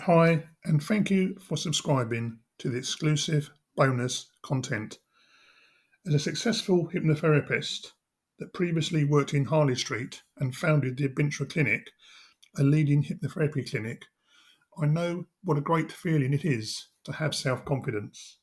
Hi, and thank you for subscribing to the exclusive bonus content. As a successful hypnotherapist that previously worked in Harley Street and founded the Abintra Clinic, a leading hypnotherapy clinic, I know what a great feeling it is to have self confidence.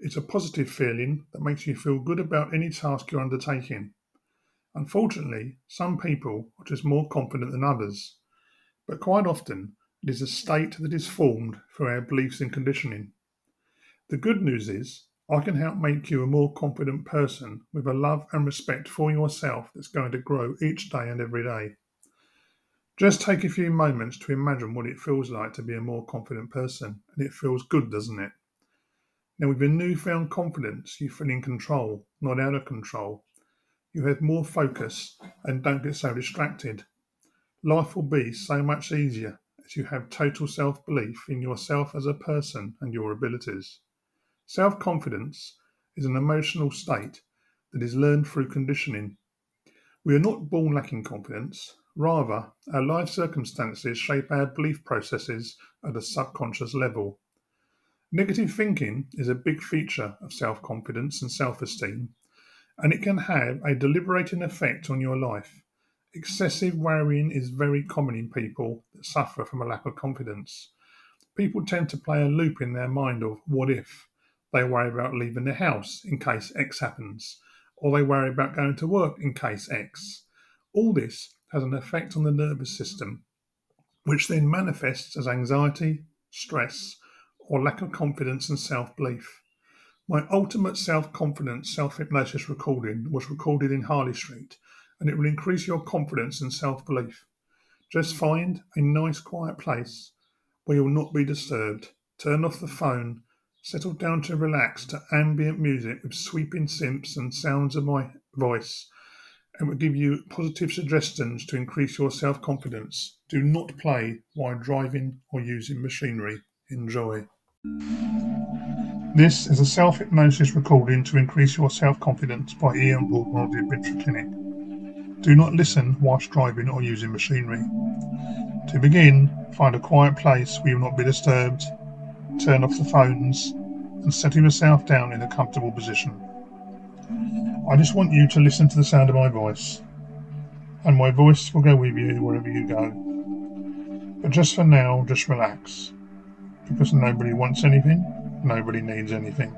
It's a positive feeling that makes you feel good about any task you're undertaking. Unfortunately, some people are just more confident than others, but quite often it is a state that is formed through our beliefs and conditioning. The good news is, I can help make you a more confident person with a love and respect for yourself that's going to grow each day and every day. Just take a few moments to imagine what it feels like to be a more confident person, and it feels good, doesn't it? Now, with your newfound confidence, you feel in control, not out of control. You have more focus and don't get so distracted. Life will be so much easier as you have total self belief in yourself as a person and your abilities. Self confidence is an emotional state that is learned through conditioning. We are not born lacking confidence, rather, our life circumstances shape our belief processes at a subconscious level. Negative thinking is a big feature of self confidence and self esteem, and it can have a deliberating effect on your life. Excessive worrying is very common in people that suffer from a lack of confidence. People tend to play a loop in their mind of what if. They worry about leaving the house in case X happens, or they worry about going to work in case X. All this has an effect on the nervous system, which then manifests as anxiety, stress, or lack of confidence and self belief. My ultimate self confidence self hypnosis recording was recorded in Harley Street and it will increase your confidence and self belief. Just find a nice quiet place where you'll not be disturbed. Turn off the phone, settle down to relax to ambient music with sweeping synths and sounds of my voice, and will give you positive suggestions to increase your self confidence. Do not play while driving or using machinery. Enjoy. This is a self hypnosis recording to increase your self confidence by Ian Baldwin of the Abintra Clinic. Do not listen whilst driving or using machinery. To begin, find a quiet place where you will not be disturbed, turn off the phones, and settle yourself down in a comfortable position. I just want you to listen to the sound of my voice, and my voice will go with you wherever you go. But just for now, just relax, because nobody wants anything, nobody needs anything.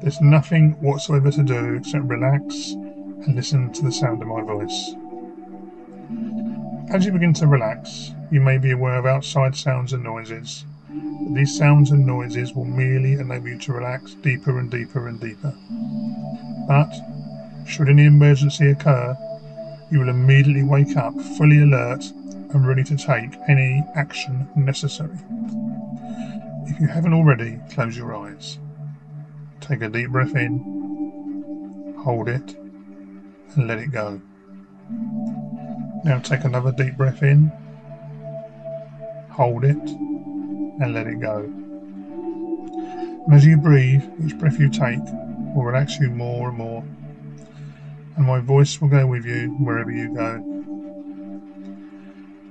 There's nothing whatsoever to do except relax and listen to the sound of my voice. As you begin to relax, you may be aware of outside sounds and noises. These sounds and noises will merely enable you to relax deeper and deeper and deeper. But, should any emergency occur, you will immediately wake up fully alert and ready to take any action necessary. If you haven't already, close your eyes. Take a deep breath in, hold it, and let it go. Now take another deep breath in, hold it, and let it go. And as you breathe, each breath you take will relax you more and more, and my voice will go with you wherever you go.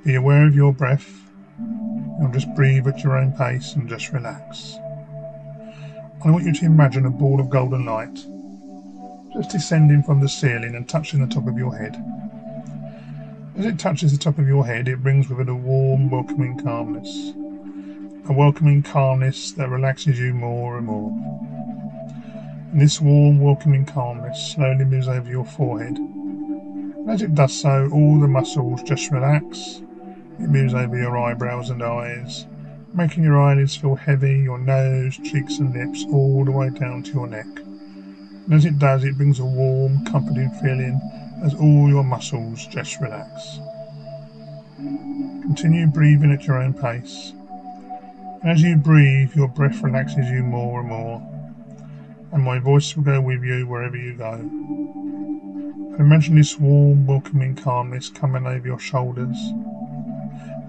Be aware of your breath, and just breathe at your own pace and just relax. I want you to imagine a ball of golden light just descending from the ceiling and touching the top of your head. As it touches the top of your head, it brings with it a warm, welcoming calmness. A welcoming calmness that relaxes you more and more. And this warm, welcoming calmness slowly moves over your forehead. And as it does so, all the muscles just relax. It moves over your eyebrows and eyes, making your eyelids feel heavy, your nose, cheeks, and lips all the way down to your neck. And as it does, it brings a warm, comforting feeling as all your muscles just relax. Continue breathing at your own pace. And as you breathe, your breath relaxes you more and more, and my voice will go with you wherever you go. And imagine this warm, welcoming calmness coming over your shoulders,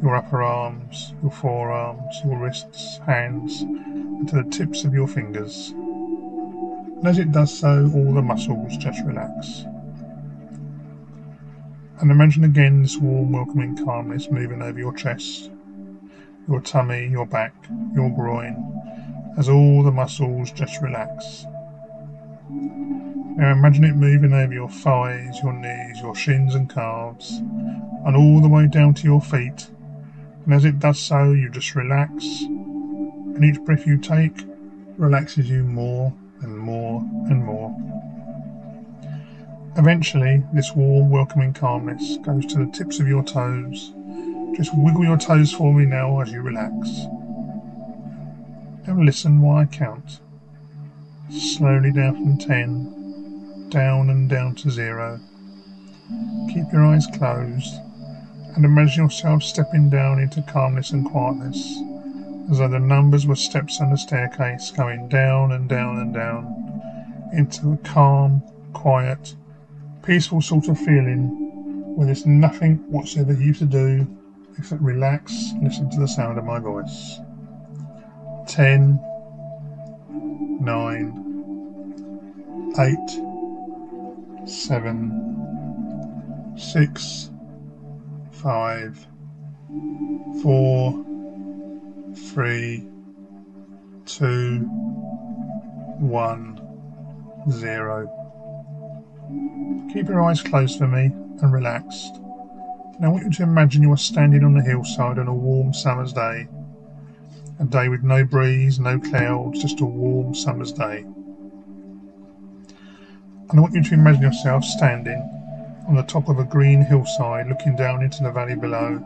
your upper arms, your forearms, your wrists, hands, and to the tips of your fingers. And as it does so, all the muscles just relax. And imagine again this warm, welcoming calmness moving over your chest, your tummy, your back, your groin, as all the muscles just relax. Now imagine it moving over your thighs, your knees, your shins and calves, and all the way down to your feet. And as it does so, you just relax, and each breath you take relaxes you more and more and more. Eventually, this warm, welcoming calmness goes to the tips of your toes. Just wiggle your toes for me now as you relax. Now listen while I count. Slowly down from ten, down and down to zero. Keep your eyes closed and imagine yourself stepping down into calmness and quietness, as though the numbers were steps on a staircase going down and down and down into a calm, quiet, peaceful sort of feeling where there's nothing whatsoever you to do except relax listen to the sound of my voice. Ten, nine, eight, seven, six, five, four, three, two, one, zero. Keep your eyes closed for me and relaxed. Now I want you to imagine you are standing on the hillside on a warm summer's day. A day with no breeze, no clouds, just a warm summer's day. And I want you to imagine yourself standing on the top of a green hillside looking down into the valley below.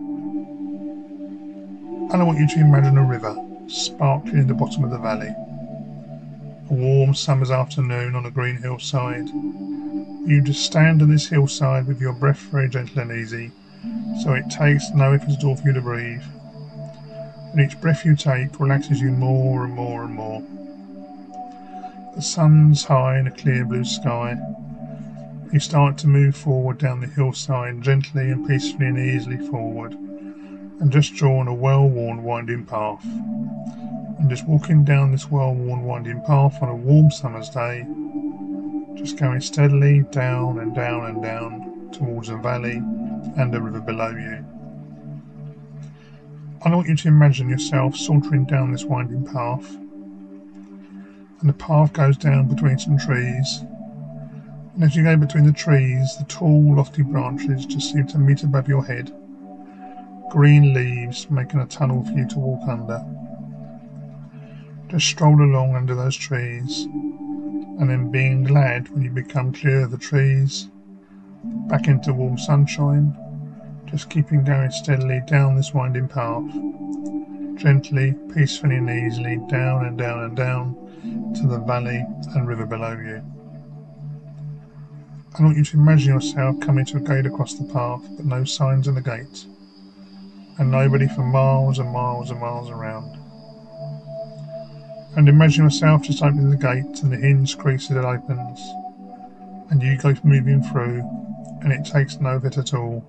And I want you to imagine a river sparkling in the bottom of the valley. A warm summer's afternoon on a green hillside you just stand on this hillside with your breath very gentle and easy, so it takes no effort at all for you to breathe. And each breath you take relaxes you more and more and more. The sun's high in a clear blue sky. You start to move forward down the hillside gently and peacefully and easily forward, and just drawn a well worn winding path. And just walking down this well worn winding path on a warm summer's day, just going steadily down and down and down towards a valley and a river below you. I want you to imagine yourself sauntering down this winding path, and the path goes down between some trees. And as you go between the trees, the tall, lofty branches just seem to meet above your head. Green leaves making a tunnel for you to walk under. Just stroll along under those trees, and then being glad when you become clear of the trees, back into warm sunshine, just keeping going steadily down this winding path, gently, peacefully and easily, down and down and down to the valley and river below you. I want you to imagine yourself coming to a gate across the path, but no signs of the gate, and nobody for miles and miles and miles around and imagine yourself just opening the gate and the hinge creaks as it opens, and you go moving through, and it takes no effort at all.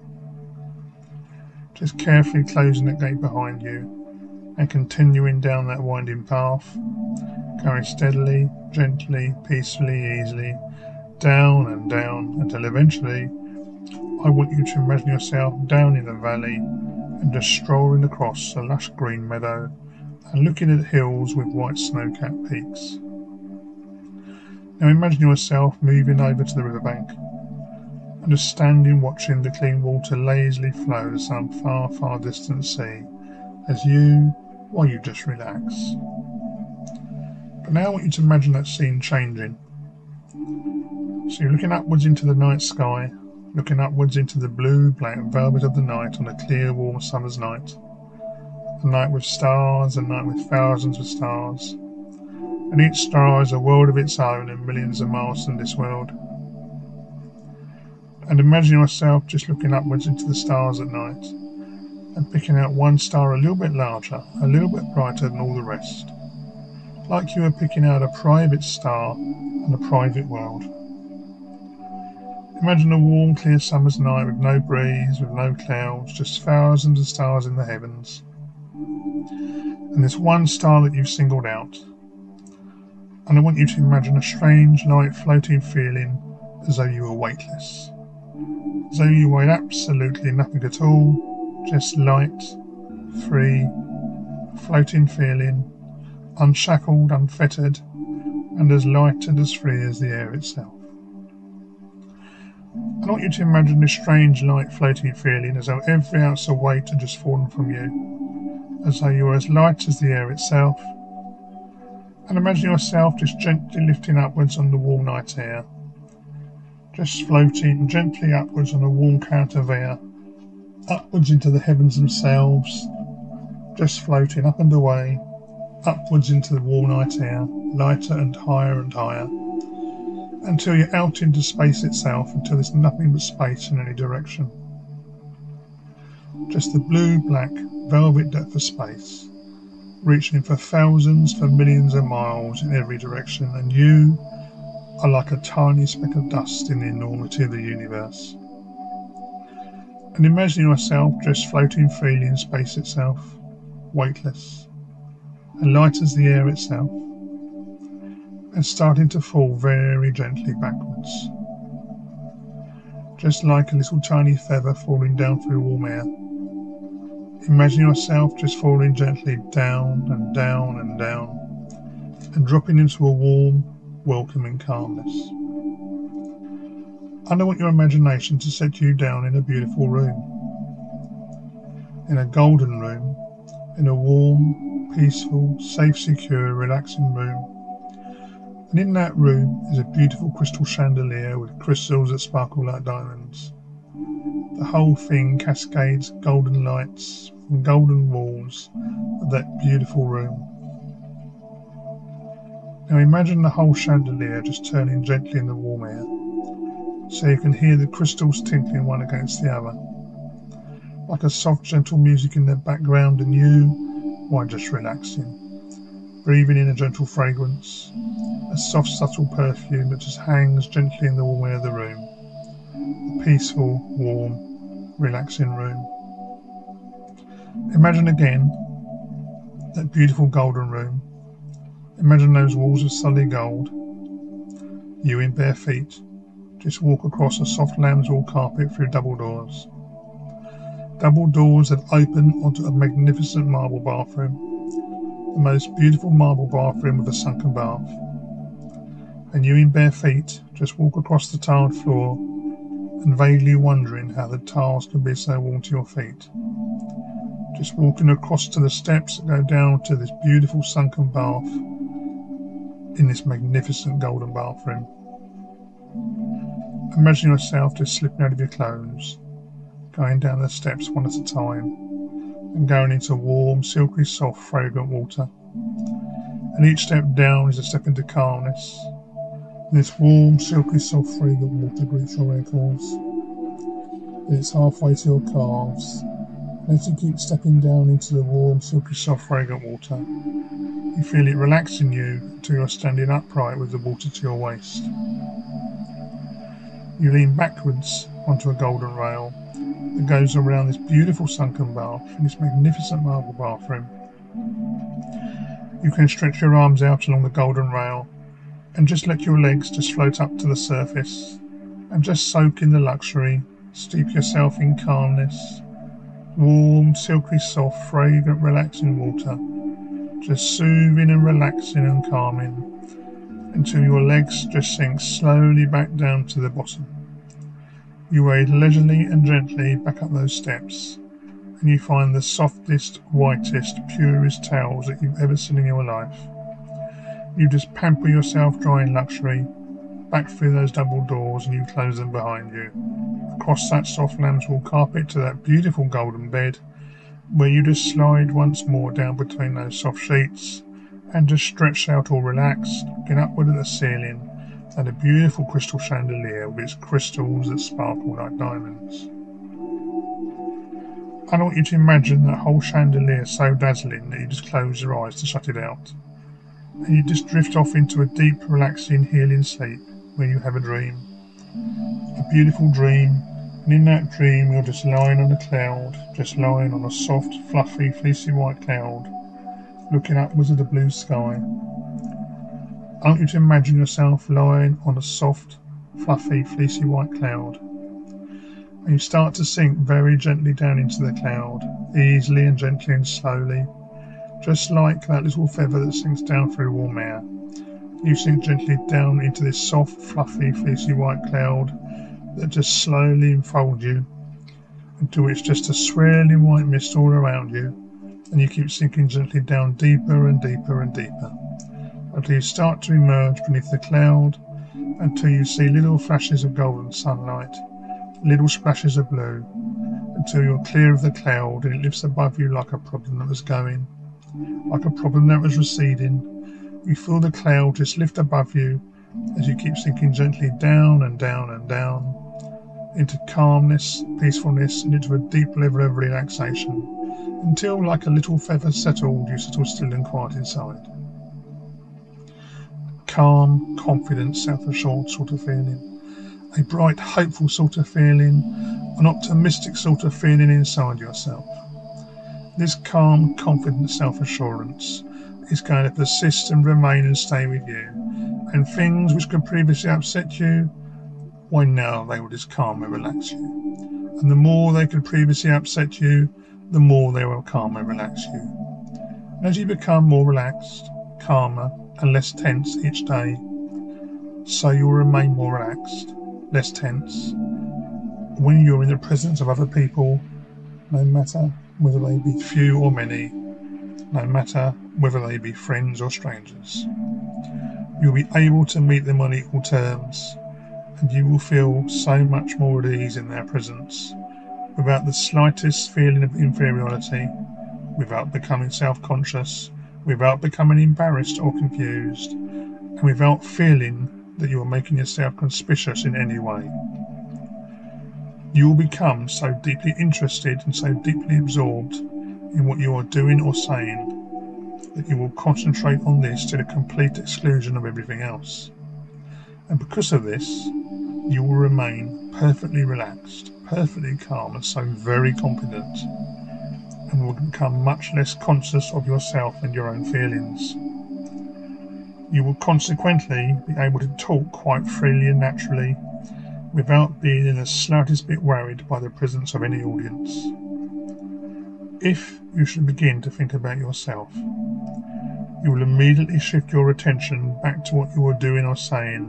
Just carefully closing the gate behind you and continuing down that winding path, going steadily, gently, peacefully, easily, down and down until eventually I want you to imagine yourself down in the valley and just strolling across a lush green meadow and looking at hills with white snow-capped peaks. Now imagine yourself moving over to the riverbank and just standing watching the clean water lazily flow to some far, far distant sea as you, while you just relax. But now I want you to imagine that scene changing. So you're looking upwards into the night sky, looking upwards into the blue, black velvet of the night on a clear, warm summer's night a night with stars, a night with thousands of stars. And each star is a world of its own and millions of miles from this world. And imagine yourself just looking upwards into the stars at night and picking out one star a little bit larger, a little bit brighter than all the rest. Like you were picking out a private star and a private world. Imagine a warm, clear summer's night with no breeze, with no clouds, just thousands of stars in the heavens and this one star that you've singled out. And I want you to imagine a strange, light, floating feeling as though you were weightless. As though you weighed absolutely nothing at all, just light, free, floating feeling, unshackled, unfettered, and as light and as free as the air itself. I want you to imagine this strange light floating feeling as though every ounce of weight had just fallen from you, as though you were as light as the air itself. And imagine yourself just gently lifting upwards on the warm night air, just floating gently upwards on a warm current of air, upwards into the heavens themselves, just floating up and away, upwards into the warm night air, lighter and higher and higher until you're out into space itself, until there's nothing but space in any direction. Just the blue black velvet depth of space, reaching for thousands, for millions of miles in every direction, and you are like a tiny speck of dust in the enormity of the universe. And imagine yourself just floating freely in space itself, weightless, and light as the air itself and starting to fall very gently backwards. Just like a little tiny feather falling down through warm air. Imagine yourself just falling gently down and down and down and dropping into a warm, welcoming calmness. I want your imagination to set you down in a beautiful room. In a golden room, in a warm, peaceful, safe, secure, relaxing room and in that room is a beautiful crystal chandelier with crystals that sparkle like diamonds. The whole thing cascades golden lights from golden walls of that beautiful room. Now imagine the whole chandelier just turning gently in the warm air, so you can hear the crystals tinkling one against the other, like a soft, gentle music in the background, and you, why, just relaxing, breathing in a gentle fragrance, a soft, subtle perfume that just hangs gently in the warm air of the room. A peaceful, warm, relaxing room. Imagine again that beautiful golden room. Imagine those walls of sunny gold. You in bare feet just walk across a soft lambswool carpet through double doors. Double doors that open onto a magnificent marble bathroom. The most beautiful marble bathroom with a sunken bath and you in bare feet just walk across the tiled floor and vaguely wondering how the tiles can be so warm to your feet. Just walking across to the steps that go down to this beautiful sunken bath in this magnificent golden bathroom. Imagine yourself just slipping out of your clothes, going down the steps one at a time, and going into warm, silky, soft, fragrant water. And each step down is a step into calmness, this warm, silky, soft fragrant water greets your ankles. It's halfway to your calves. And as you keep stepping down into the warm, silky, soft fragrant water, you feel it relaxing you until you're standing upright with the water to your waist. You lean backwards onto a golden rail that goes around this beautiful sunken bath in this magnificent marble bathroom. You can stretch your arms out along the golden rail and just let your legs just float up to the surface and just soak in the luxury, steep yourself in calmness, warm, silky, soft, fragrant, relaxing water, just soothing and relaxing and calming until your legs just sink slowly back down to the bottom. You wade leisurely and gently back up those steps, and you find the softest, whitest, purest towels that you've ever seen in your life. You just pamper yourself dry in luxury, back through those double doors and you close them behind you. Across that soft lambswool carpet to that beautiful golden bed, where you just slide once more down between those soft sheets and just stretch out all relaxed, looking upward at the ceiling and a beautiful crystal chandelier with its crystals that sparkle like diamonds. I want you to imagine that whole chandelier so dazzling that you just close your eyes to shut it out and you just drift off into a deep, relaxing, healing sleep where you have a dream. A beautiful dream, and in that dream you're just lying on a cloud, just lying on a soft, fluffy, fleecy white cloud, looking upwards at the blue sky. I want you to imagine yourself lying on a soft, fluffy, fleecy white cloud. And you start to sink very gently down into the cloud, easily and gently and slowly, just like that little feather that sinks down through warm air. You sink gently down into this soft, fluffy, fleecy white cloud that just slowly enfolds you until it's just a swirling white mist all around you, and you keep sinking gently down deeper and deeper and deeper until you start to emerge beneath the cloud until you see little flashes of golden sunlight, little splashes of blue, until you're clear of the cloud and it lifts above you like a problem that was going, like a problem that was receding. You feel the cloud just lift above you as you keep sinking gently down and down and down into calmness, peacefulness, and into a deep level of relaxation until, like a little feather settled, you settle still and quiet inside calm, confident, self-assured sort of feeling. A bright, hopeful sort of feeling, an optimistic sort of feeling inside yourself. This calm, confident self-assurance is going to persist and remain and stay with you. And things which could previously upset you, why now they will just calm and relax you. And the more they could previously upset you, the more they will calm and relax you. As you become more relaxed, calmer, and less tense each day, so you'll remain more relaxed, less tense. When you're in the presence of other people, no matter whether they be few or many, no matter whether they be friends or strangers, you'll be able to meet them on equal terms, and you will feel so much more at ease in their presence, without the slightest feeling of inferiority, without becoming self conscious without becoming embarrassed or confused, and without feeling that you are making yourself conspicuous in any way. You will become so deeply interested and so deeply absorbed in what you are doing or saying that you will concentrate on this to the complete exclusion of everything else. And because of this, you will remain perfectly relaxed, perfectly calm, and so very confident and will become much less conscious of yourself and your own feelings. You will consequently be able to talk quite freely and naturally without being in the slightest bit worried by the presence of any audience. If you should begin to think about yourself, you will immediately shift your attention back to what you are doing or saying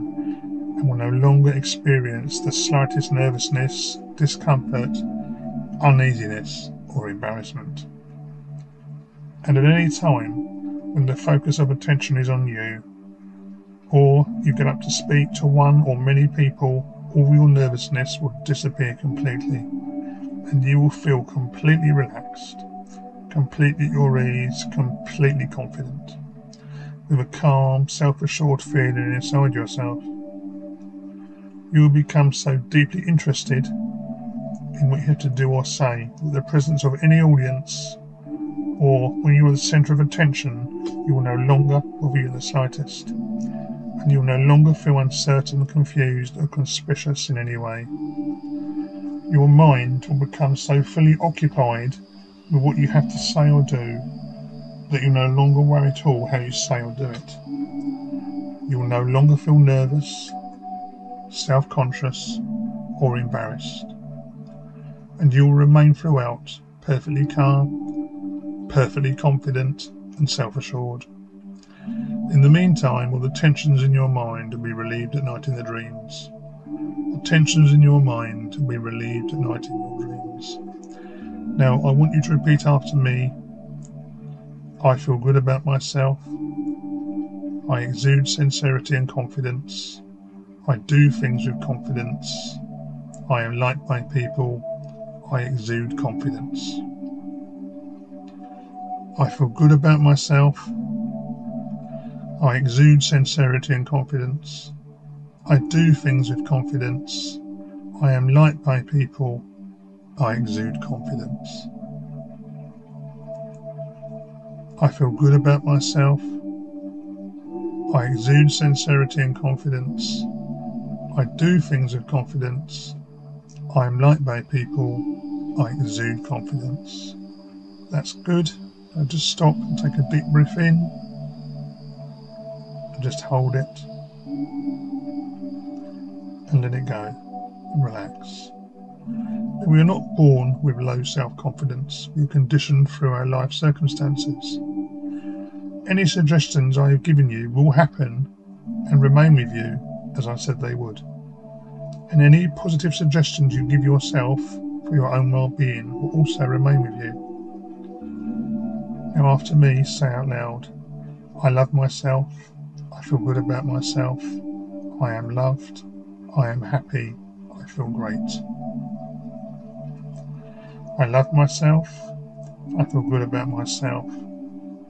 and will no longer experience the slightest nervousness, discomfort, uneasiness, or embarrassment. And at any time when the focus of attention is on you, or you get up to speak to one or many people, all your nervousness will disappear completely, and you will feel completely relaxed, completely at your ease, completely confident, with a calm, self assured feeling inside yourself. You will become so deeply interested in what you have to do or say, that the presence of any audience, or when you are the centre of attention, you will no longer bother you the slightest, and you will no longer feel uncertain, confused, or conspicuous in any way. Your mind will become so fully occupied with what you have to say or do that you no longer worry at all how you say or do it. You will no longer feel nervous, self conscious, or embarrassed and you will remain throughout perfectly calm, perfectly confident, and self assured. In the meantime, all the tensions in your mind will be relieved at night in the dreams. The tensions in your mind will be relieved at night in your dreams. Now, I want you to repeat after me I feel good about myself. I exude sincerity and confidence. I do things with confidence. I am liked by people. I exude confidence. I feel good about myself. I exude sincerity and confidence. I do things with confidence. I am liked by people. I exude confidence. I feel good about myself. I exude sincerity and confidence. I do things with confidence. I am liked by people. I exude confidence. That's good. Now just stop and take a deep breath in. And just hold it. And let it go. And relax. We are not born with low self confidence. We are conditioned through our life circumstances. Any suggestions I have given you will happen and remain with you as I said they would. And any positive suggestions you give yourself for your own well being will also remain with you. Now, after me, say out loud I love myself, I feel good about myself, I am loved, I am happy, I feel great. I love myself, I feel good about myself,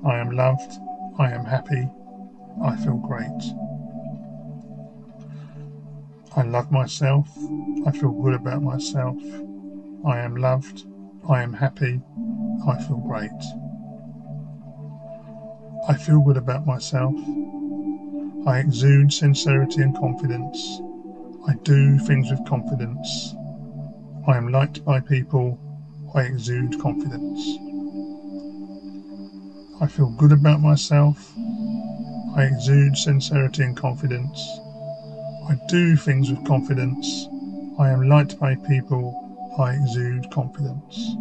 I am loved, I am happy, I feel great. I love myself. I feel good about myself. I am loved. I am happy. I feel great. I feel good about myself. I exude sincerity and confidence. I do things with confidence. I am liked by people. I exude confidence. I feel good about myself. I exude sincerity and confidence. I do things with confidence. I am liked by people. I exude confidence.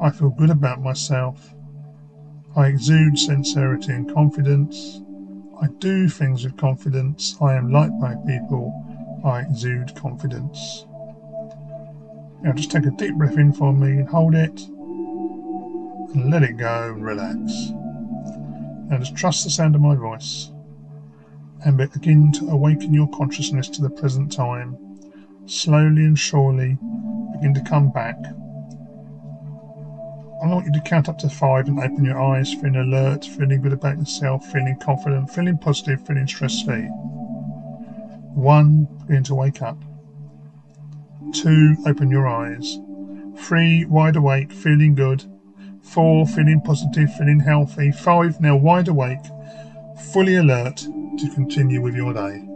I feel good about myself. I exude sincerity and confidence. I do things with confidence. I am liked by people. I exude confidence. Now just take a deep breath in for me and hold it. And let it go and relax. Now just trust the sound of my voice and begin to awaken your consciousness to the present time. Slowly and surely begin to come back. I want you to count up to five and open your eyes, feeling alert, feeling good about yourself, feeling confident, feeling positive, feeling stress free. One, begin to wake up. Two, open your eyes. Three, wide awake, feeling good. Four, feeling positive, feeling healthy. Five, now wide awake, fully alert, to continue with your day.